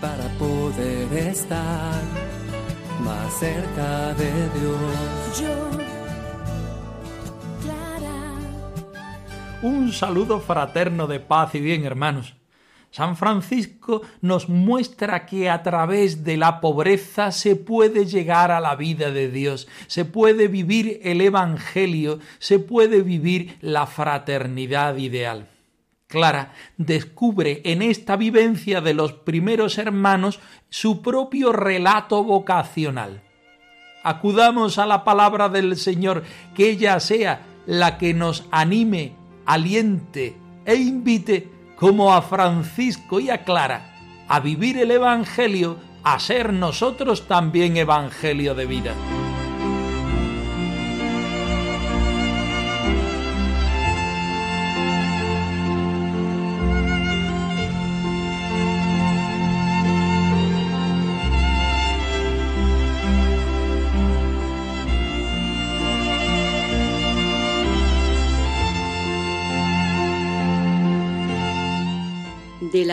para poder estar más cerca de Dios. Yo, Clara. Un saludo fraterno de paz y bien, hermanos. San Francisco nos muestra que a través de la pobreza se puede llegar a la vida de Dios, se puede vivir el Evangelio, se puede vivir la fraternidad ideal. Clara descubre en esta vivencia de los primeros hermanos su propio relato vocacional. Acudamos a la palabra del Señor, que ella sea la que nos anime, aliente e invite como a Francisco y a Clara a vivir el Evangelio, a ser nosotros también Evangelio de vida.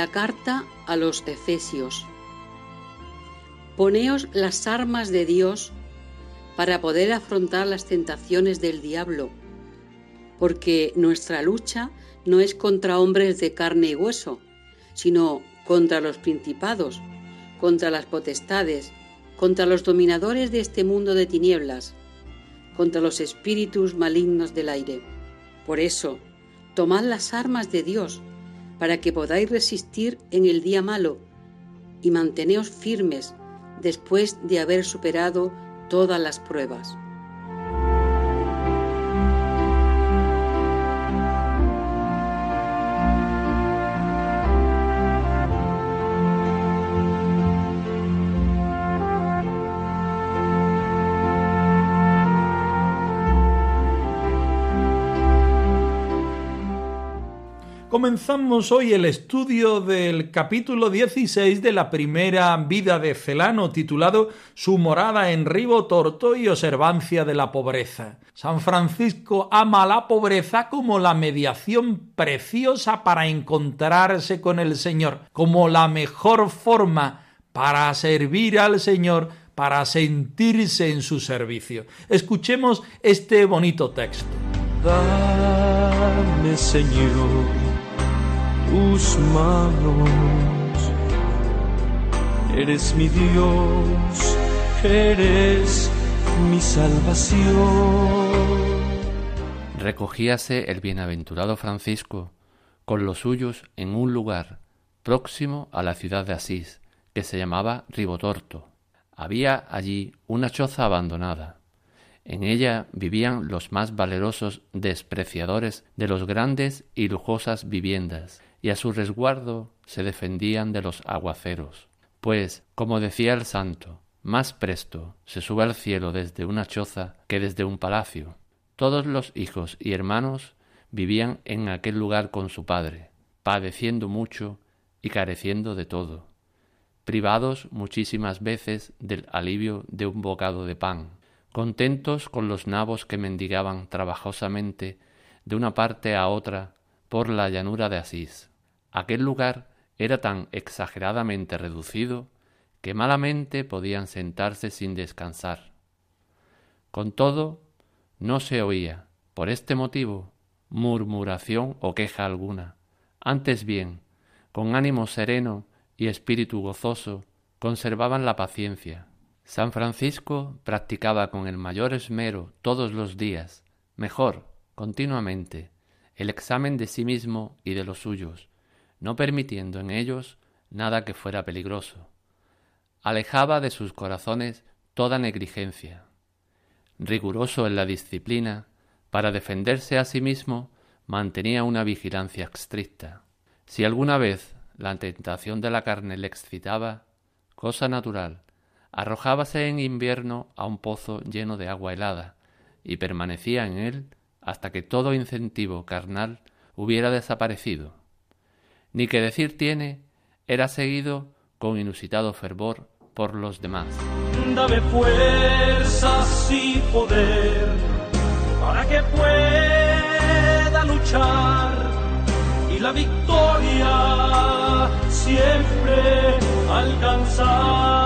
La carta a los Efesios. Poneos las armas de Dios para poder afrontar las tentaciones del diablo, porque nuestra lucha no es contra hombres de carne y hueso, sino contra los principados, contra las potestades, contra los dominadores de este mundo de tinieblas, contra los espíritus malignos del aire. Por eso, tomad las armas de Dios, para que podáis resistir en el día malo y manteneos firmes después de haber superado todas las pruebas. Comenzamos hoy el estudio del capítulo 16 de la primera vida de Celano, titulado Su morada en Ribo Torto y observancia de la pobreza. San Francisco ama la pobreza como la mediación preciosa para encontrarse con el Señor, como la mejor forma para servir al Señor, para sentirse en su servicio. Escuchemos este bonito texto. Dame, Señor, tus. Eres mi Dios, eres mi salvación. Recogíase el bienaventurado Francisco con los suyos en un lugar próximo a la ciudad de Asís, que se llamaba Ribotorto. Había allí una choza abandonada. En ella vivían los más valerosos despreciadores de los grandes y lujosas viviendas, y a su resguardo se defendían de los aguaceros. Pues, como decía el santo, más presto se sube al cielo desde una choza que desde un palacio. Todos los hijos y hermanos vivían en aquel lugar con su padre, padeciendo mucho y careciendo de todo, privados muchísimas veces del alivio de un bocado de pan, contentos con los nabos que mendigaban trabajosamente de una parte a otra por la llanura de Asís. Aquel lugar era tan exageradamente reducido que malamente podían sentarse sin descansar. Con todo, no se oía, por este motivo, murmuración o queja alguna. Antes bien, con ánimo sereno y espíritu gozoso, conservaban la paciencia. San Francisco practicaba con el mayor esmero todos los días, mejor, continuamente, el examen de sí mismo y de los suyos, no permitiendo en ellos nada que fuera peligroso. Alejaba de sus corazones toda negligencia. Riguroso en la disciplina, para defenderse a sí mismo, mantenía una vigilancia estricta. Si alguna vez la tentación de la carne le excitaba, cosa natural, arrojábase en invierno a un pozo lleno de agua helada, y permanecía en él hasta que todo incentivo carnal hubiera desaparecido. Ni que decir tiene, era seguido con inusitado fervor por los demás. Dame fuerzas y poder para que pueda luchar y la victoria siempre alcanzar.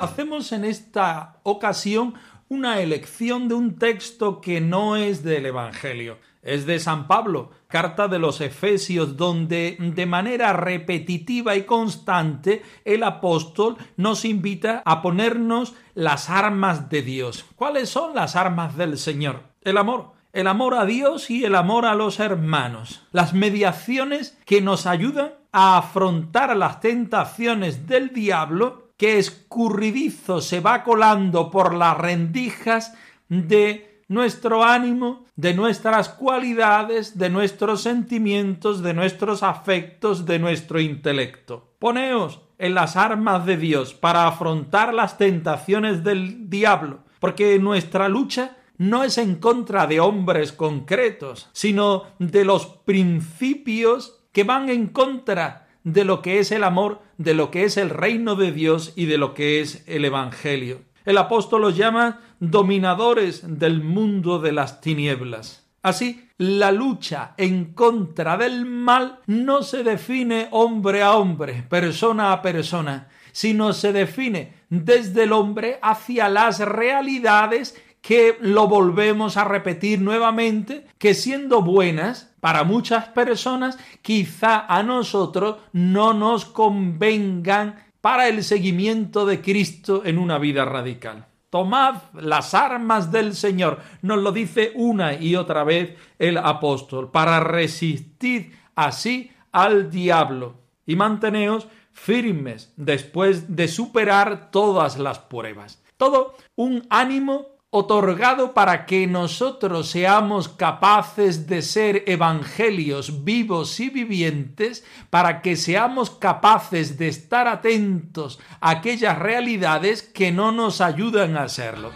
Hacemos en esta ocasión una elección de un texto que no es del Evangelio, es de San Pablo, carta de los Efesios, donde de manera repetitiva y constante el apóstol nos invita a ponernos las armas de Dios. ¿Cuáles son las armas del Señor? El amor. El amor a Dios y el amor a los hermanos. Las mediaciones que nos ayudan a afrontar las tentaciones del diablo que escurridizo se va colando por las rendijas de nuestro ánimo, de nuestras cualidades, de nuestros sentimientos, de nuestros afectos, de nuestro intelecto. Poneos en las armas de Dios para afrontar las tentaciones del diablo, porque nuestra lucha no es en contra de hombres concretos, sino de los principios que van en contra de lo que es el amor, de lo que es el reino de Dios y de lo que es el Evangelio. El apóstol los llama dominadores del mundo de las tinieblas. Así, la lucha en contra del mal no se define hombre a hombre, persona a persona, sino se define desde el hombre hacia las realidades que lo volvemos a repetir nuevamente, que siendo buenas para muchas personas, quizá a nosotros no nos convengan para el seguimiento de Cristo en una vida radical. Tomad las armas del Señor, nos lo dice una y otra vez el apóstol, para resistir así al diablo y manteneos firmes después de superar todas las pruebas. Todo un ánimo otorgado para que nosotros seamos capaces de ser evangelios vivos y vivientes, para que seamos capaces de estar atentos a aquellas realidades que no nos ayudan a hacerlo.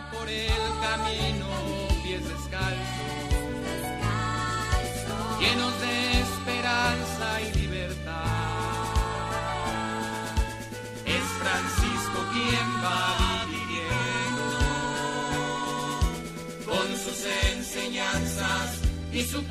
Y su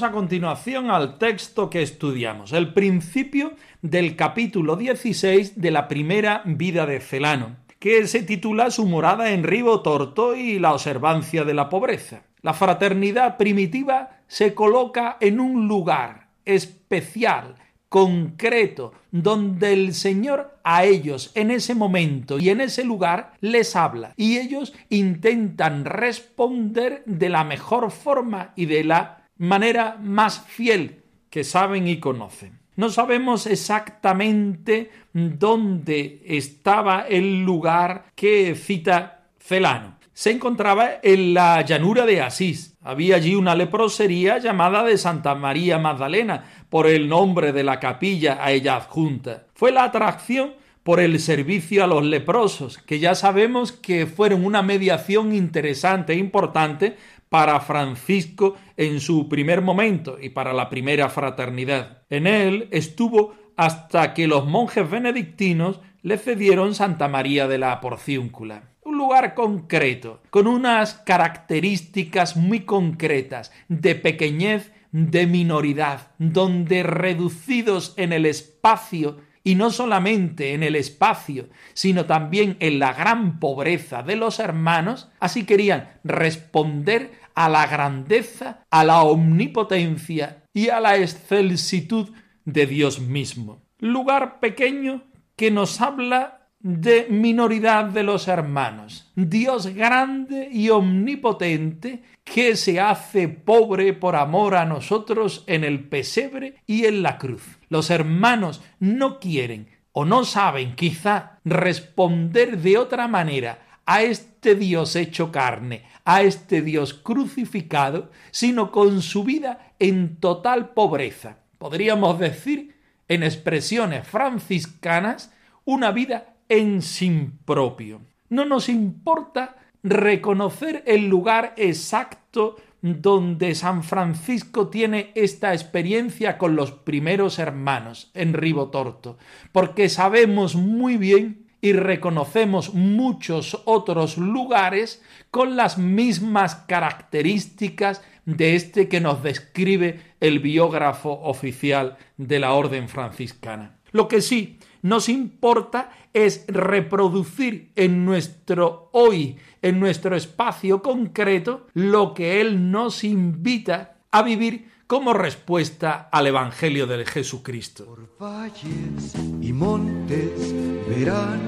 a continuación al texto que estudiamos, el principio del capítulo 16 de la primera vida de Celano, que se titula Su morada en Ribo Torto y la observancia de la pobreza. La fraternidad primitiva se coloca en un lugar especial, concreto, donde el Señor a ellos en ese momento y en ese lugar les habla y ellos intentan responder de la mejor forma y de la manera más fiel que saben y conocen. No sabemos exactamente dónde estaba el lugar que cita Celano. Se encontraba en la llanura de Asís. Había allí una leprosería llamada de Santa María Magdalena, por el nombre de la capilla a ella adjunta. Fue la atracción por el servicio a los leprosos, que ya sabemos que fueron una mediación interesante e importante para Francisco en su primer momento y para la primera fraternidad. En él estuvo hasta que los monjes benedictinos le cedieron Santa María de la Porciúncula. Un lugar concreto, con unas características muy concretas de pequeñez, de minoridad, donde reducidos en el espacio y no solamente en el espacio, sino también en la gran pobreza de los hermanos, así querían responder a la grandeza, a la omnipotencia y a la excelsitud de Dios mismo. Lugar pequeño que nos habla de minoridad de los hermanos. Dios grande y omnipotente que se hace pobre por amor a nosotros en el pesebre y en la cruz. Los hermanos no quieren o no saben quizá responder de otra manera a este Dios hecho carne, a este Dios crucificado, sino con su vida en total pobreza. Podríamos decir, en expresiones franciscanas, una vida en sin propio. No nos importa reconocer el lugar exacto donde San Francisco tiene esta experiencia con los primeros hermanos en Ribotorto, porque sabemos muy bien y reconocemos muchos otros lugares con las mismas características de este que nos describe el biógrafo oficial de la Orden franciscana. Lo que sí nos importa es reproducir en nuestro hoy, en nuestro espacio concreto, lo que Él nos invita a vivir como respuesta al Evangelio de Jesucristo. Por valles y montes verán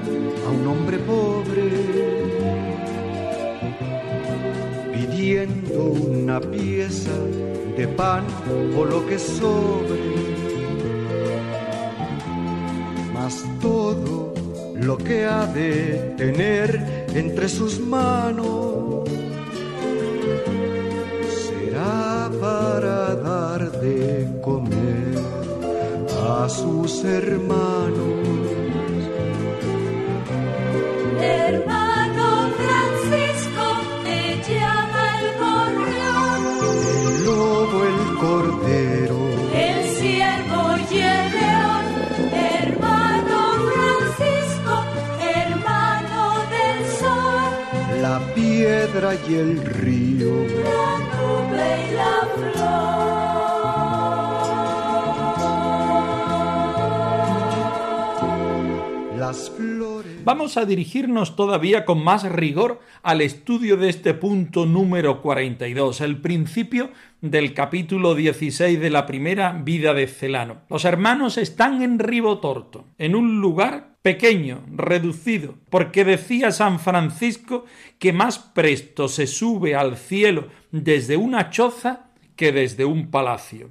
a un hombre pobre pidiendo una pieza de pan o lo que sobre todo lo que ha de tener entre sus manos a sus hermanos. Hermano Francisco, te llama el correo. El lobo, el cordero. El ciervo y el león. la piedra y el río, Vamos a dirigirnos todavía con más rigor al estudio de este punto número 42, el principio del capítulo 16 de la primera vida de Celano. Los hermanos están en Ribotorto, en un lugar pequeño, reducido, porque decía San Francisco que más presto se sube al cielo desde una choza que desde un palacio.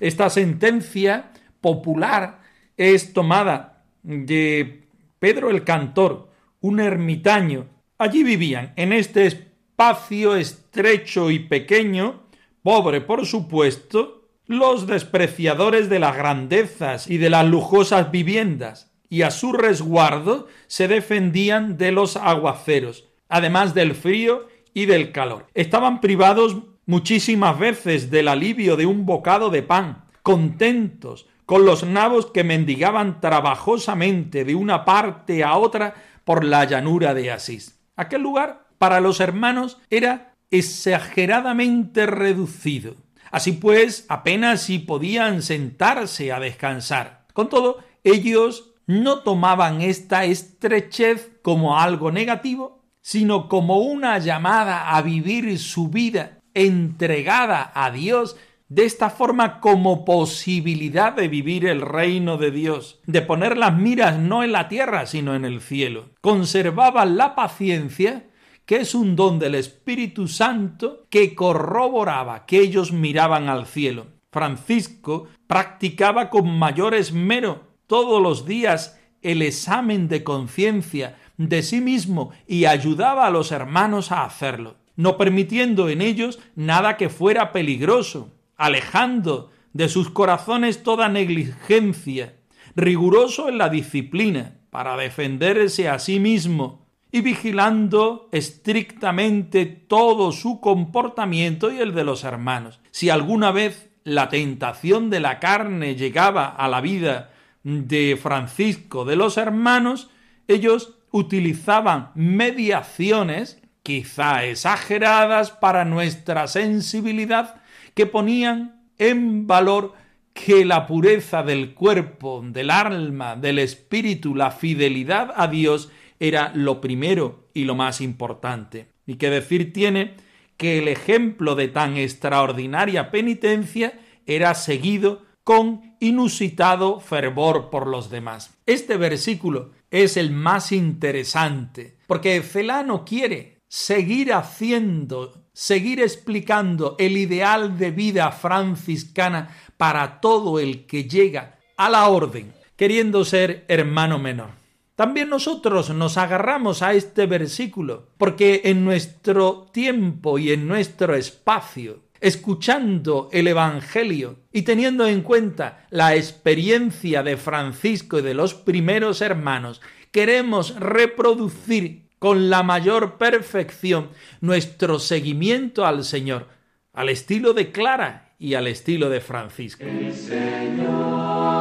Esta sentencia popular es tomada de Pedro el Cantor, un ermitaño. Allí vivían, en este espacio estrecho y pequeño, pobre por supuesto, los despreciadores de las grandezas y de las lujosas viviendas, y a su resguardo se defendían de los aguaceros, además del frío y del calor. Estaban privados muchísimas veces del alivio de un bocado de pan, contentos con los nabos que mendigaban trabajosamente de una parte a otra por la llanura de Asís. Aquel lugar para los hermanos era exageradamente reducido. Así pues, apenas si podían sentarse a descansar. Con todo, ellos no tomaban esta estrechez como algo negativo, sino como una llamada a vivir su vida entregada a Dios de esta forma como posibilidad de vivir el reino de Dios, de poner las miras no en la tierra, sino en el cielo. Conservaban la paciencia, que es un don del Espíritu Santo que corroboraba que ellos miraban al cielo. Francisco practicaba con mayor esmero todos los días el examen de conciencia de sí mismo y ayudaba a los hermanos a hacerlo, no permitiendo en ellos nada que fuera peligroso, alejando de sus corazones toda negligencia, riguroso en la disciplina para defenderse a sí mismo y vigilando estrictamente todo su comportamiento y el de los hermanos. Si alguna vez la tentación de la carne llegaba a la vida de Francisco de los hermanos, ellos utilizaban mediaciones, quizá exageradas para nuestra sensibilidad, que ponían en valor que la pureza del cuerpo, del alma, del espíritu, la fidelidad a Dios era lo primero y lo más importante. Y que decir tiene que el ejemplo de tan extraordinaria penitencia era seguido con inusitado fervor por los demás. Este versículo es el más interesante, porque Celano quiere seguir haciendo, seguir explicando el ideal de vida franciscana para todo el que llega a la orden, queriendo ser hermano menor. También nosotros nos agarramos a este versículo, porque en nuestro tiempo y en nuestro espacio, escuchando el Evangelio y teniendo en cuenta la experiencia de Francisco y de los primeros hermanos, queremos reproducir con la mayor perfección nuestro seguimiento al Señor, al estilo de Clara y al estilo de Francisco. El Señor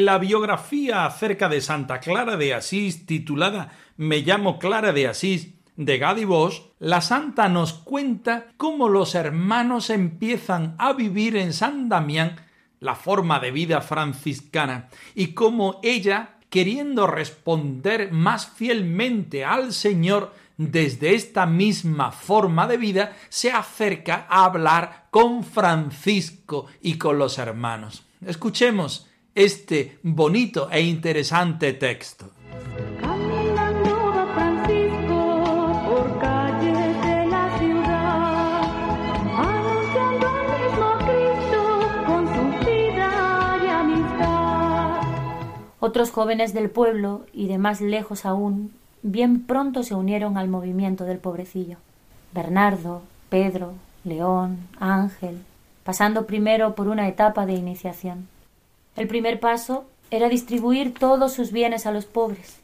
la biografía acerca de Santa Clara de Asís, titulada Me llamo Clara de Asís, de Gadi Bosch, la santa nos cuenta cómo los hermanos empiezan a vivir en San Damián la forma de vida franciscana y cómo ella, queriendo responder más fielmente al Señor desde esta misma forma de vida, se acerca a hablar con Francisco y con los hermanos. Escuchemos este bonito e interesante texto. Otros jóvenes del pueblo y de más lejos aún, bien pronto se unieron al movimiento del pobrecillo. Bernardo, Pedro, León, Ángel, pasando primero por una etapa de iniciación. El primer paso era distribuir todos sus bienes a los pobres,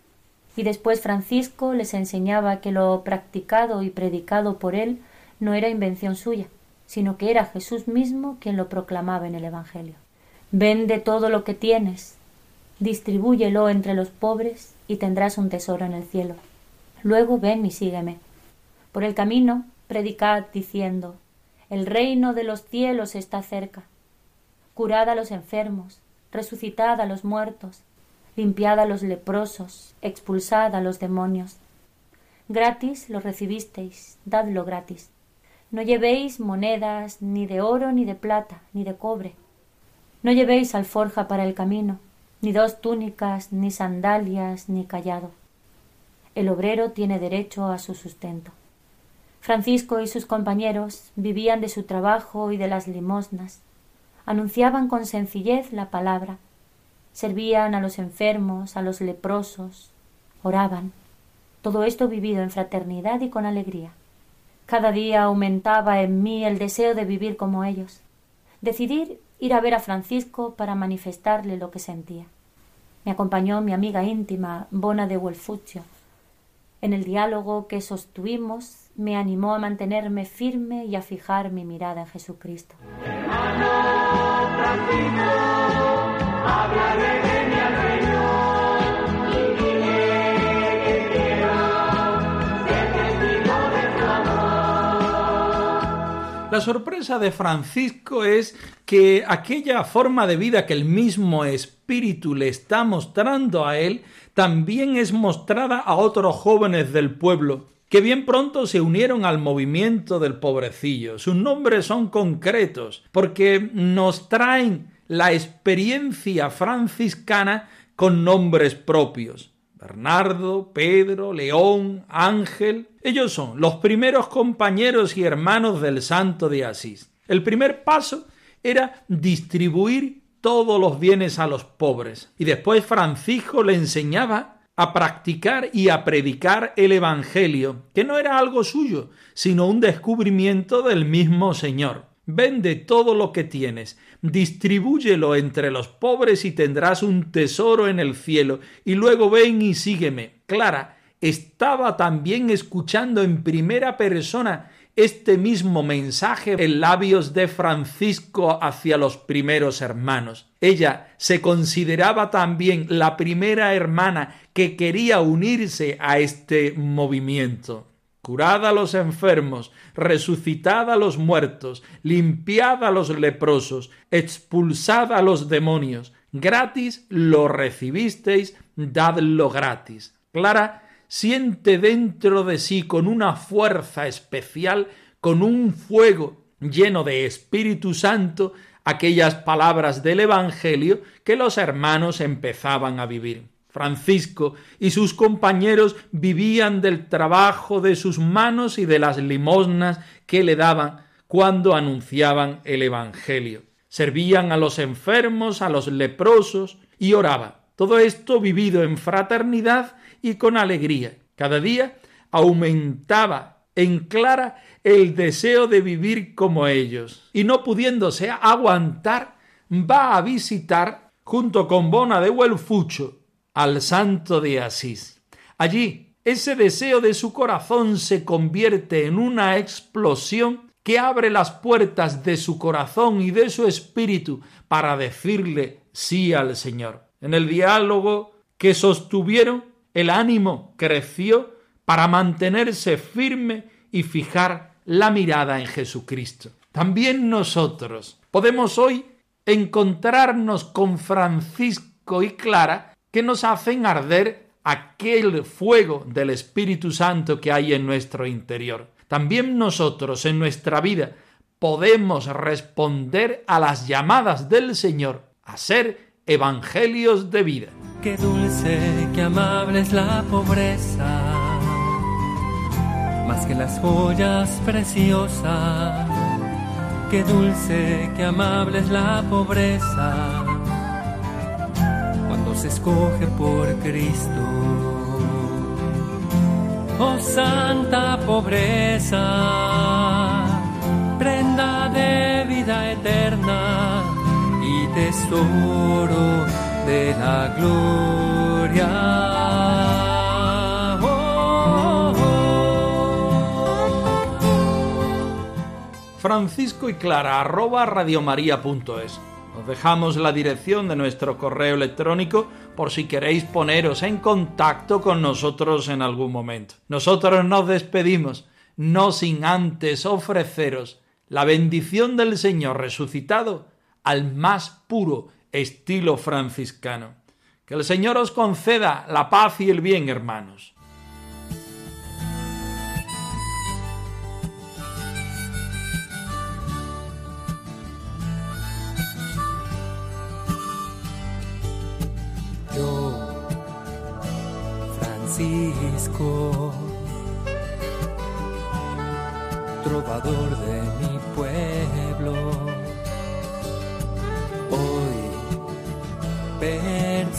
y después Francisco les enseñaba que lo practicado y predicado por él no era invención suya, sino que era Jesús mismo quien lo proclamaba en el Evangelio. Vende todo lo que tienes, distribúyelo entre los pobres y tendrás un tesoro en el cielo. Luego ven y sígueme. Por el camino predicad diciendo El reino de los cielos está cerca. Curad a los enfermos, resucitad a los muertos, limpiad a los leprosos, expulsad a los demonios. Gratis lo recibisteis, dadlo gratis. No llevéis monedas ni de oro ni de plata ni de cobre. No llevéis alforja para el camino, ni dos túnicas, ni sandalias, ni callado. El obrero tiene derecho a su sustento. Francisco y sus compañeros vivían de su trabajo y de las limosnas, anunciaban con sencillez la palabra, servían a los enfermos, a los leprosos, oraban. Todo esto vivido en fraternidad y con alegría. Cada día aumentaba en mí el deseo de vivir como ellos. Decidir ir a ver a Francisco para manifestarle lo que sentía. Me acompañó mi amiga íntima, Bona de Wolfuccio. En el diálogo que sostuvimos me animó a mantenerme firme y a fijar mi mirada en Jesucristo. La sorpresa de Francisco es que aquella forma de vida que el mismo Espíritu le está mostrando a él, también es mostrada a otros jóvenes del pueblo, que bien pronto se unieron al movimiento del pobrecillo. Sus nombres son concretos, porque nos traen la experiencia franciscana con nombres propios. Bernardo, Pedro, León, Ángel. Ellos son los primeros compañeros y hermanos del santo de Asís. El primer paso era distribuir todos los bienes a los pobres. Y después Francisco le enseñaba a practicar y a predicar el Evangelio, que no era algo suyo, sino un descubrimiento del mismo Señor. Vende todo lo que tienes, distribúyelo entre los pobres y tendrás un tesoro en el cielo, y luego ven y sígueme. Clara estaba también escuchando en primera persona este mismo mensaje en labios de Francisco hacia los primeros hermanos. Ella se consideraba también la primera hermana que quería unirse a este movimiento. Curad a los enfermos, resucitad a los muertos, limpiad a los leprosos, expulsad a los demonios. Gratis lo recibisteis, dadlo gratis. Clara siente dentro de sí con una fuerza especial, con un fuego lleno de Espíritu Santo, aquellas palabras del Evangelio que los hermanos empezaban a vivir. Francisco y sus compañeros vivían del trabajo de sus manos y de las limosnas que le daban cuando anunciaban el Evangelio. Servían a los enfermos, a los leprosos y oraban. Todo esto vivido en fraternidad y con alegría. Cada día aumentaba en Clara el deseo de vivir como ellos. Y no pudiéndose aguantar, va a visitar, junto con Bona de Huelfucho, al santo de Asís. Allí, ese deseo de su corazón se convierte en una explosión que abre las puertas de su corazón y de su espíritu para decirle sí al Señor. En el diálogo que sostuvieron, el ánimo creció para mantenerse firme y fijar la mirada en Jesucristo. También nosotros podemos hoy encontrarnos con Francisco y Clara que nos hacen arder aquel fuego del Espíritu Santo que hay en nuestro interior. También nosotros en nuestra vida podemos responder a las llamadas del Señor a ser evangelios de vida. Qué dulce, qué amable es la pobreza, más que las joyas preciosas. Qué dulce, qué amable es la pobreza se escoge por Cristo. Oh santa pobreza, prenda de vida eterna tesoro de la gloria. Oh, oh. Francisco y Clara arroba radiomaria.es os dejamos la dirección de nuestro correo electrónico por si queréis poneros en contacto con nosotros en algún momento. Nosotros nos despedimos, no sin antes ofreceros la bendición del Señor resucitado al más puro estilo franciscano. Que el Señor os conceda la paz y el bien, hermanos. Francisco, trovador de mi pueblo,